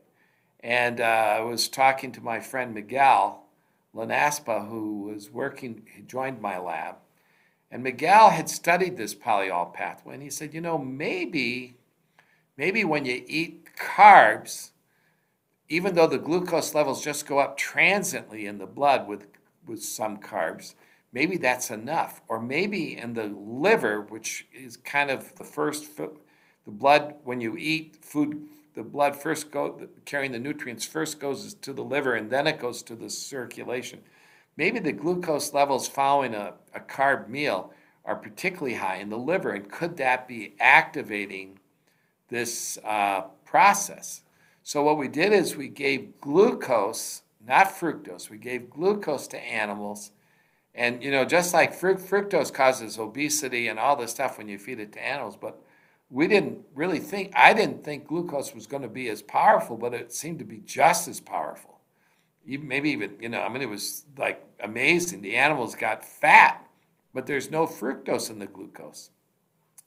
And uh, I was talking to my friend Miguel Lanaspa, who was working, he joined my lab. And Miguel had studied this polyol pathway, and he said, you know, maybe, maybe when you eat carbs, even though the glucose levels just go up transiently in the blood with, with some carbs, maybe that's enough. Or maybe in the liver, which is kind of the first, the blood, when you eat food, the blood first go, carrying the nutrients first goes to the liver and then it goes to the circulation. Maybe the glucose levels following a, a carb meal are particularly high in the liver, and could that be activating this uh, process? So, what we did is we gave glucose, not fructose, we gave glucose to animals. And, you know, just like fructose causes obesity and all this stuff when you feed it to animals, but we didn't really think, I didn't think glucose was going to be as powerful, but it seemed to be just as powerful even, maybe even, you know, I mean, it was like amazing. The animals got fat, but there's no fructose in the glucose.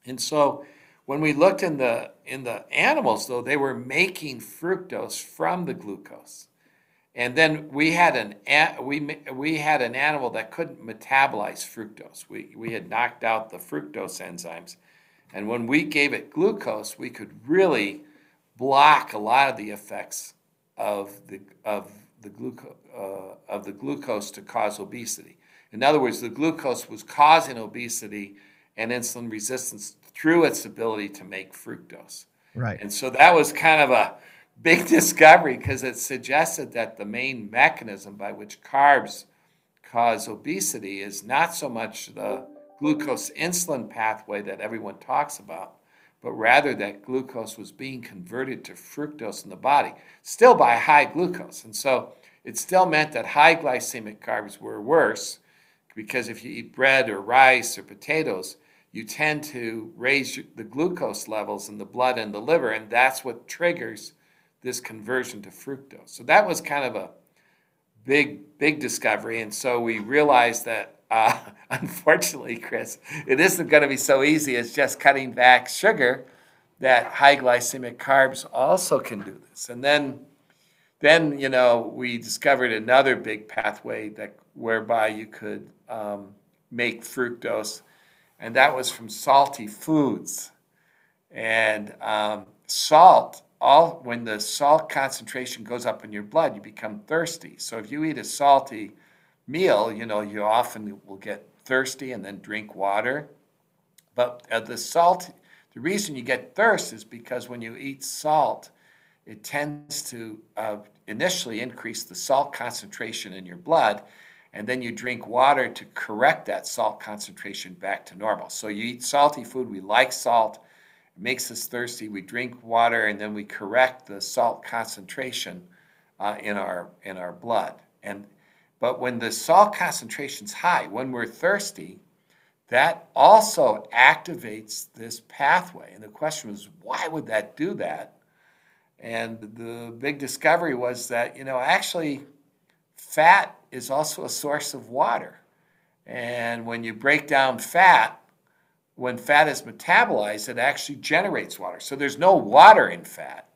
And so when we looked in the in the animals, though, they were making fructose from the glucose. And then we had an we we had an animal that couldn't metabolize fructose. We we had knocked out the fructose enzymes, and when we gave it glucose, we could really block a lot of the effects of the of the glucose uh, of the glucose to cause obesity. In other words, the glucose was causing obesity and insulin resistance through its ability to make fructose. Right. And so that was kind of a big discovery because it suggested that the main mechanism by which carbs cause obesity is not so much the glucose insulin pathway that everyone talks about, but rather that glucose was being converted to fructose in the body, still by high glucose. And so it still meant that high glycemic carbs were worse because if you eat bread or rice or potatoes, you tend to raise the glucose levels in the blood and the liver, and that's what triggers this conversion to fructose. So that was kind of a big, big discovery. And so we realized that uh, unfortunately, Chris, it isn't going to be so easy as just cutting back sugar. That high glycemic carbs also can do this. And then, then you know, we discovered another big pathway that whereby you could um, make fructose, and that was from salty foods. And um, salt, all when the salt concentration goes up in your blood, you become thirsty. So if you eat a salty meal, you know, you often will get thirsty and then drink water. But uh, the salt, the reason you get thirst is because when you eat salt, it tends to uh, initially increase the salt concentration in your blood, and then you drink water to correct that salt concentration back to normal. So you eat salty food, we like salt, it makes us thirsty, we drink water, and then we correct the salt concentration uh, in, our, in our blood. And, but when the salt concentration's high, when we're thirsty, that also activates this pathway. And the question was, why would that do that? And the big discovery was that, you know, actually, fat is also a source of water. And when you break down fat, when fat is metabolized, it actually generates water. So there's no water in fat.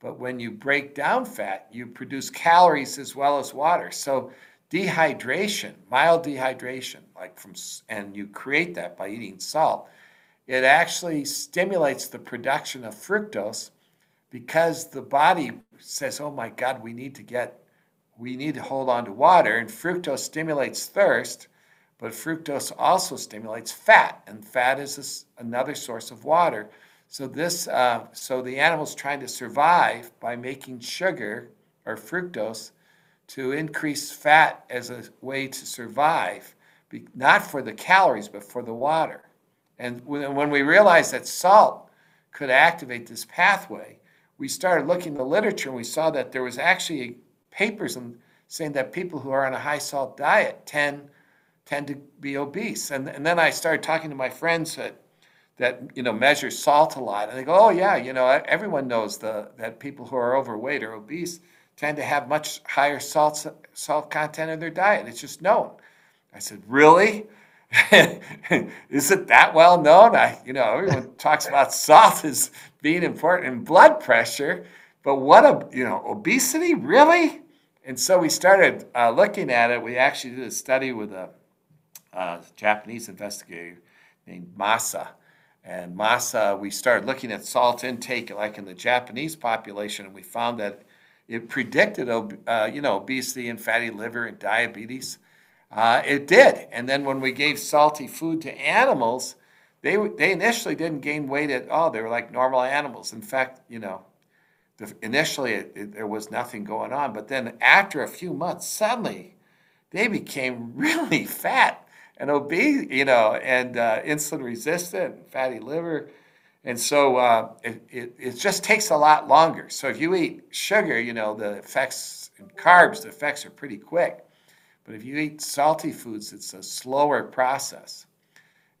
But when you break down fat, you produce calories as well as water. So dehydration, mild dehydration, like from, and you create that by eating salt, it actually stimulates the production of fructose because the body says, oh my God, we need to get, we need to hold on to water. And fructose stimulates thirst, but fructose also stimulates fat, and fat is another source of water. So this, uh, so the animal's trying to survive by making sugar or fructose to increase fat as a way to survive, not for the calories, but for the water. And when we realized that salt could activate this pathway, we started looking in the literature and we saw that there was actually papers and saying that people who are on a high salt diet tend tend to be obese. And, and then I started talking to my friends that that you know measure salt a lot, and they go, "Oh yeah, you know everyone knows the that people who are overweight or obese tend to have much higher salt salt content in their diet. It's just known." I said, "Really?" is it that well known? I, you know, everyone talks about salt as being important in blood pressure, but what a, you know, obesity, really? And so we started uh, looking at it. We actually did a study with a, a Japanese investigator named Masa. And Masa, we started looking at salt intake, like in the Japanese population, and we found that it predicted, uh, you know, obesity and fatty liver and diabetes. Uh, it did. And then when we gave salty food to animals, they, they initially didn't gain weight at all. They were like normal animals. In fact, you know, the, initially it, it, there was nothing going on. But then after a few months, suddenly they became really fat and obese, you know, and uh, insulin resistant, fatty liver. And so uh, it, it, it, just takes a lot longer. So if you eat sugar, you know, the effects, and carbs, the effects are pretty quick. But if you eat salty foods, it's a slower process.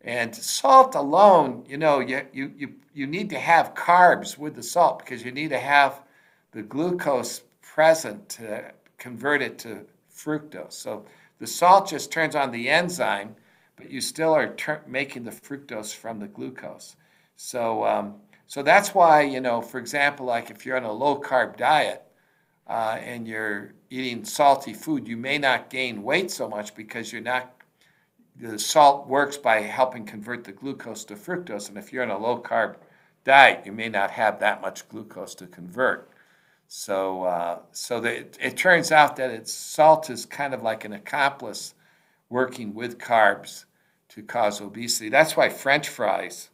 And salt alone, you know, you, you, you, you need to have carbs with the salt because you need to have the glucose present to convert it to fructose. So the salt just turns on the enzyme, but you still are ter- making the fructose from the glucose. So, um, so that's why, you know, for example, like if you're on a low carb diet uh, and you're eating salty food, you may not gain weight so much because you're not, the salt works by helping convert the glucose to fructose. And if you're on a low carb diet, you may not have that much glucose to convert. So, uh, so the, it, it, turns out that it's, salt is kind of like an accomplice working with carbs to cause obesity. That's why French fries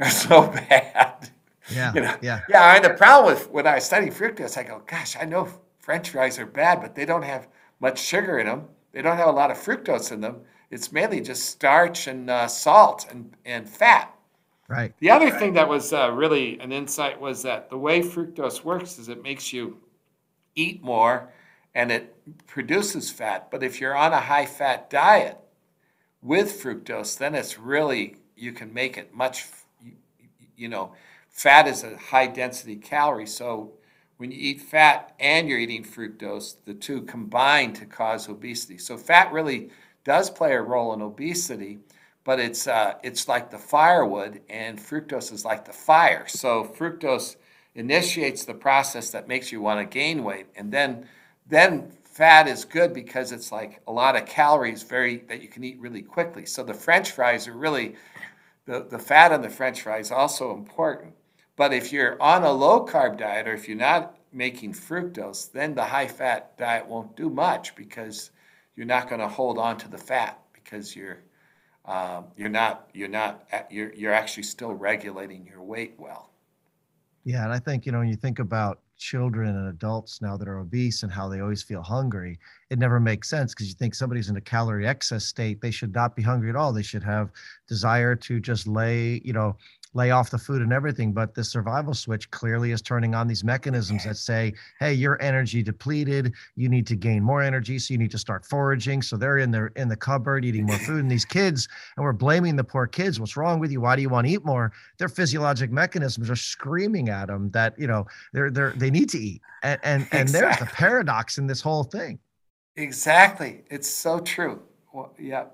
are so bad. Yeah, you know? yeah, yeah. And the problem with when I study fructose, I go, gosh, I know French fries are bad, but they don't have much sugar in them. They don't have a lot of fructose in them. It's mainly just starch and uh, salt and, and fat. Right. The other thing that was uh, really an insight was that the way fructose works is it makes you eat more and it produces fat. But if you're on a high fat diet with fructose, then it's really, you can make it much, you, you know, fat is a high density calorie. So when you eat fat and you're eating fructose, the two combine to cause obesity. So fat really does play a role in obesity, but it's uh, it's like the firewood, and fructose is like the fire. So fructose initiates the process that makes you want to gain weight, and then then fat is good because it's like a lot of calories, very that you can eat really quickly. So the French fries are really the, the fat on the French fries also important. But if you're on a low carb diet or if you're not making fructose, then the high fat diet won't do much because you're not going to hold on to the fat because you're um, you're not you're not you're you're actually still regulating your weight well. Yeah, and I think you know when you think about children and adults now that are obese and how they always feel hungry, it never makes sense because you think somebody's in a calorie excess state, they should not be hungry at all. They should have desire to just lay, you know, lay off the food and everything. But the survival switch clearly is turning on these mechanisms that say, hey, your energy depleted. You need to gain more energy. So you need to start foraging. So they're in their in the cupboard eating more food. And these kids, and we're blaming the poor kids. What's wrong with you? Why do you want to eat more? Their physiologic mechanisms are screaming at them that, you know, they're they're they need to eat. And and, and there's the paradox in this whole thing. Exactly. It's so true. Well, yeah.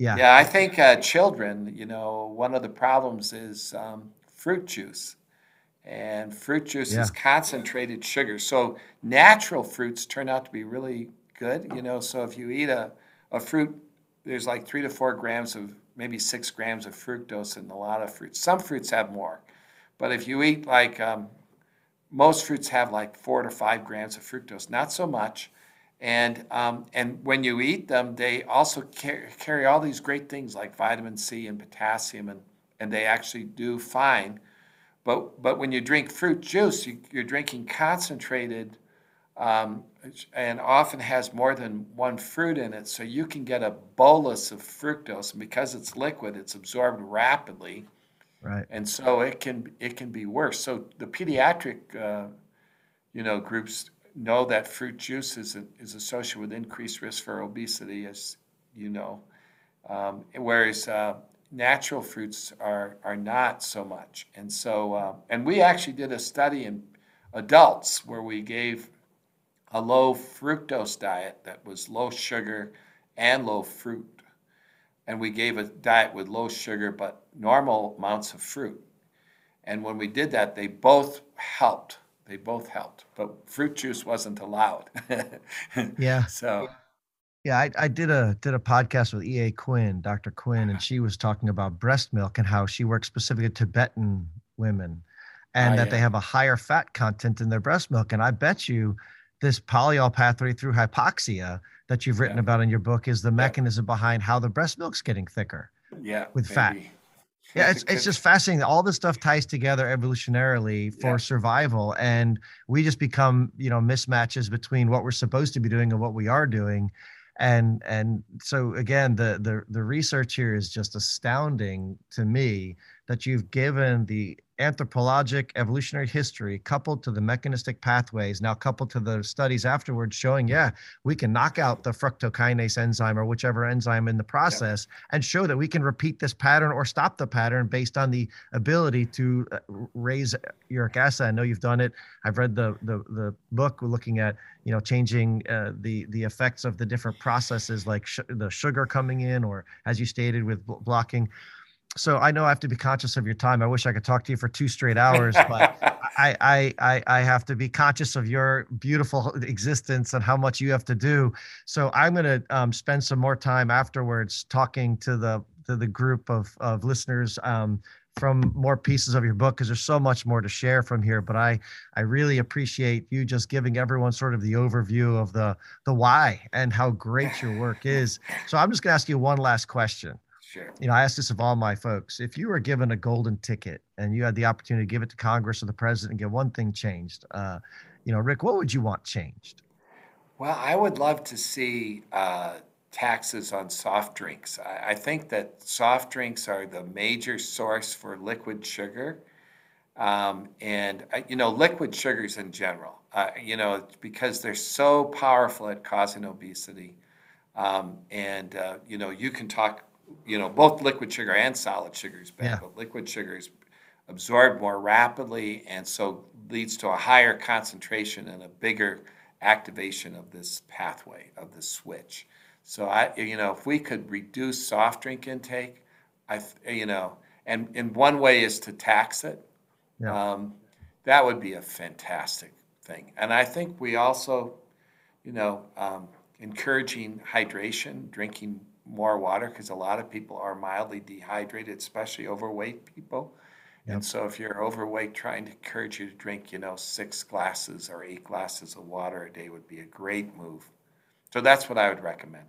Yeah. Yeah, I think uh, children, you know, one of the problems is um, fruit juice. And fruit juice yeah. is concentrated sugar. So natural fruits turn out to be really good, you know. So if you eat a, a fruit, there's like three to four grams of maybe six grams of fructose in a lot of fruits. Some fruits have more. But if you eat like um, most fruits have like four to five grams of fructose, not so much. And, um, and when you eat them, they also carry, carry all these great things like vitamin C and potassium, and, and they actually do fine. But, but when you drink fruit juice, you, are drinking concentrated um, and often has more than one fruit in it. So you can get a bolus of fructose, and because it's liquid, it's absorbed rapidly. Right. And so it can it can be worse. So the pediatric, uh, you know, groups know that fruit juice is, is associated with increased risk for obesity, as you know, um, whereas uh, natural fruits are, are not so much. And so, uh, and we actually did a study in adults where we gave a low fructose diet that was low sugar and low fruit. And we gave a diet with low sugar but normal amounts of fruit. And when we did that, they both helped they both helped, but fruit juice wasn't allowed. yeah. So. Yeah, I, I did a did a podcast with E.A. Quinn, Dr. Quinn, and she was talking about breast milk and how she works specifically with Tibetan women, and oh, that yeah. they have a higher fat content in their breast milk. And I bet you, this polyol pathway through hypoxia that you've written yeah. about in your book is the mechanism yeah. behind how the breast milk's getting thicker. Yeah, with maybe. fat yeah it's, it's just fascinating all this stuff ties together evolutionarily for yeah. survival and we just become you know mismatches between what we're supposed to be doing and what we are doing and and so again the the the research here is just astounding to me that you've given the anthropologic evolutionary history coupled to the mechanistic pathways now coupled to the studies afterwards showing yeah we can knock out the fructokinase enzyme or whichever enzyme in the process yeah. and show that we can repeat this pattern or stop the pattern based on the ability to uh, raise uric acid. I know you've done it. I've read the the, the book looking at you know changing uh, the the effects of the different processes like sh- the sugar coming in or as you stated with blocking so I know I have to be conscious of your time. I wish I could talk to you for two straight hours, but I, I, I, I have to be conscious of your beautiful existence and how much you have to do. So I'm going to um, spend some more time afterwards talking to the to the group of of listeners um, from more pieces of your book because there's so much more to share from here. But I I really appreciate you just giving everyone sort of the overview of the the why and how great your work is. So I'm just going to ask you one last question. Sure. You know, I ask this of all my folks. If you were given a golden ticket and you had the opportunity to give it to Congress or the president and get one thing changed, uh, you know, Rick, what would you want changed? Well, I would love to see uh, taxes on soft drinks. I, I, think that soft drinks are the major source for liquid sugar. Um, and, uh, you know, liquid sugars in general, uh, you know, because they're so powerful at causing obesity. Um, and, uh, you know, you can talk you know, both liquid sugar and solid sugar is bad, yeah. but liquid sugar is absorbed more rapidly and so leads to a higher concentration and a bigger activation of this pathway of the switch. So I, you know, if we could reduce soft drink intake, I, you know, and and one way is to tax it. Yeah. Um, that would be a fantastic thing. And I think we also, you know, um, encouraging hydration, drinking more water because a lot of people are mildly dehydrated, especially overweight people. Yep. And so if you're overweight, trying to encourage you to drink, you know, six glasses or eight glasses of water a day would be a great move. So that's what I would recommend.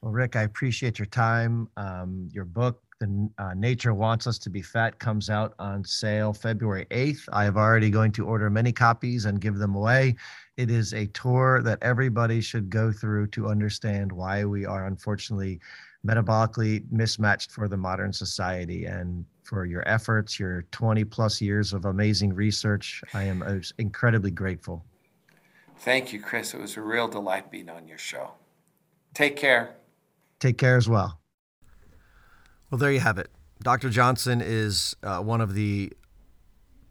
Well, Rick, I appreciate your time. Um, your book, The uh, Nature Wants Us to Be Fat comes out on sale February 8th. I have already going to order many copies and give them away. It is a tour that everybody should go through to understand why we are unfortunately metabolically mismatched for the modern society and for your efforts, your 20 plus years of amazing research. I am uh, incredibly grateful. Thank you, Chris. It was a real delight being on your show. Take care. Take care as well. Well, there you have it. Dr. Johnson is uh, one of the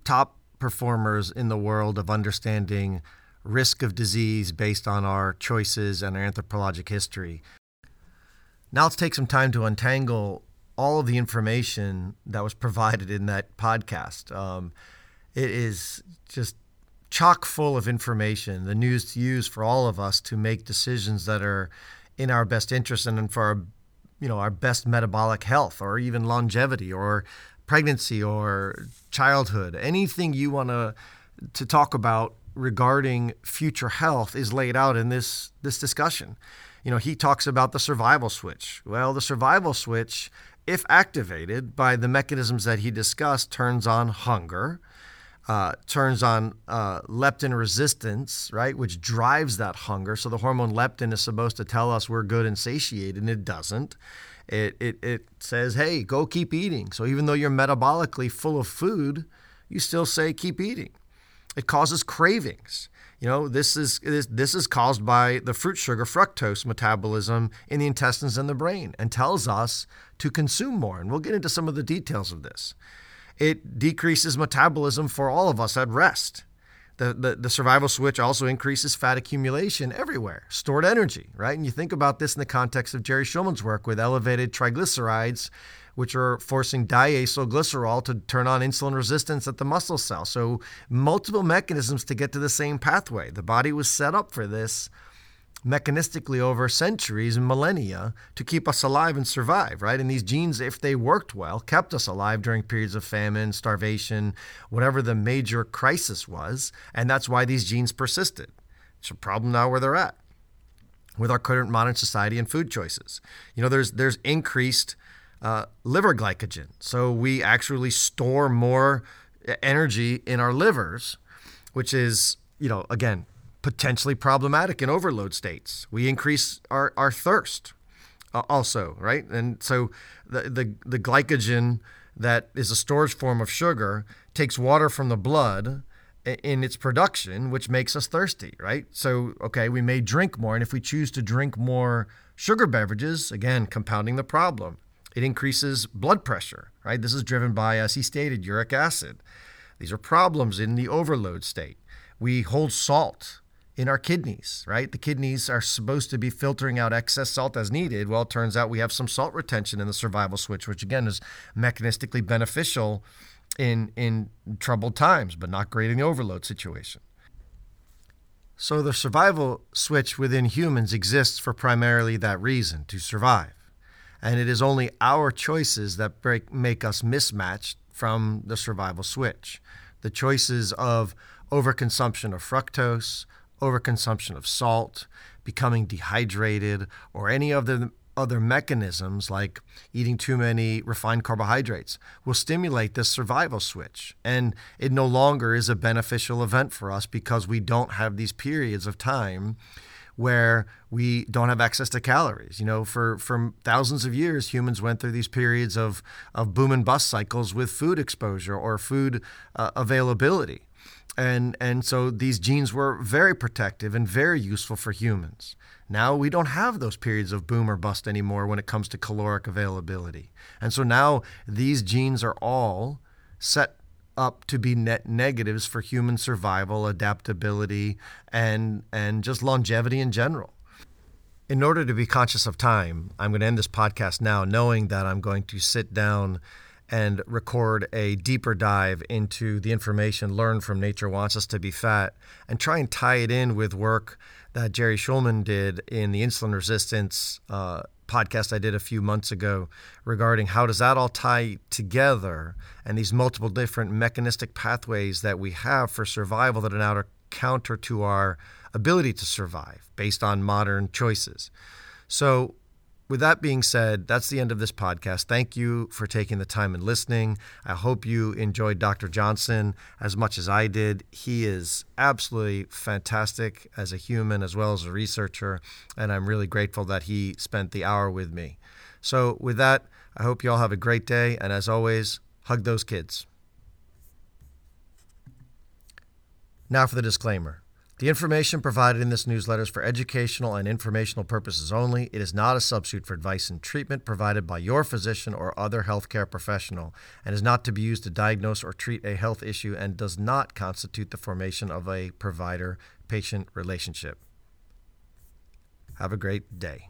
top performers in the world of understanding risk of disease based on our choices and our anthropologic history. Now let's take some time to untangle all of the information that was provided in that podcast. Um, it is just chock full of information, the news to use for all of us to make decisions that are in our best interest and for our, you know, our best metabolic health or even longevity or pregnancy or childhood. Anything you want to to talk about regarding future health is laid out in this this discussion. You know, he talks about the survival switch. Well, the survival switch, if activated by the mechanisms that he discussed, turns on hunger, uh, turns on uh, leptin resistance, right, which drives that hunger. So the hormone leptin is supposed to tell us we're good and satiated, and it doesn't. It, it, it says, hey, go keep eating. So even though you're metabolically full of food, you still say keep eating. It causes cravings. You know, this is this, this is caused by the fruit sugar fructose metabolism in the intestines and the brain and tells us to consume more. And we'll get into some of the details of this it decreases metabolism for all of us at rest. The, the, the, survival switch also increases fat accumulation everywhere, stored energy, right? And you think about this in the context of Jerry Shulman's work with elevated triglycerides, which are forcing diacylglycerol to turn on insulin resistance at the muscle cell. So, multiple mechanisms to get to the same pathway. The body was set up for this mechanistically over centuries and millennia to keep us alive and survive, right? And these genes, if they worked well, kept us alive during periods of famine, starvation, whatever the major crisis was. And that's why these genes persisted. It's a problem now where they're at with our current modern society and food choices. You know, there's there's increased uh, liver glycogen, so we actually store more energy in our livers, which is you know again potentially problematic in overload states. We increase our, our thirst uh, also, right? And so the, the, the glycogen that is a storage form of sugar takes water from the blood in its production, which makes us thirsty, right? So, okay, we may drink more. And if we choose to drink more sugar beverages, again, compounding the problem, it increases blood pressure, right? This is driven by, as he stated, uric acid. These are problems in the overload state. We hold salt in our kidneys, right? The kidneys are supposed to be filtering out excess salt as needed. Well, it turns out we have some salt retention in the survival switch, which again is mechanistically beneficial in in troubled times, but not great in the overload situation. So the survival switch within humans exists for primarily that reason, to survive. And it is only our choices that break, make us mismatched from the survival switch. The choices of overconsumption of fructose, overconsumption of salt, becoming dehydrated, or any of the other mechanisms like eating too many refined carbohydrates will stimulate this survival switch. And it no longer is a beneficial event for us because we don't have these periods of time where we don't have access to calories. You know, for, for thousands of years, humans went through these periods of, of boom and bust cycles with food exposure or food uh, availability and and so these genes were very protective and very useful for humans. Now we don't have those periods of boom or bust anymore when it comes to caloric availability. And so now these genes are all set up to be net negatives for human survival, adaptability, and and just longevity in general. In order to be conscious of time, I'm going to end this podcast now knowing that I'm going to sit down and record a deeper dive into the information learned from Nature Wants Us to Be Fat and try and tie it in with work that Jerry Shulman did in the insulin resistance uh, podcast I did a few months ago regarding how does that all tie together and these multiple different mechanistic pathways that we have for survival that are now counter to our ability to survive based on modern choices. So with that being said, that's the end of this podcast. Thank you for taking the time and listening. I hope you enjoyed Dr. Johnson as much as I did. He is absolutely fantastic as a human as well as a researcher, and I'm really grateful that he spent the hour with me. So, with that, I hope you all have a great day, and as always, hug those kids. Now for the disclaimer. The information provided in this newsletter is for educational and informational purposes only. It is not a substitute for advice and treatment provided by your physician or other healthcare professional and is not to be used to diagnose or treat a health issue and does not constitute the formation of a provider patient relationship. Have a great day.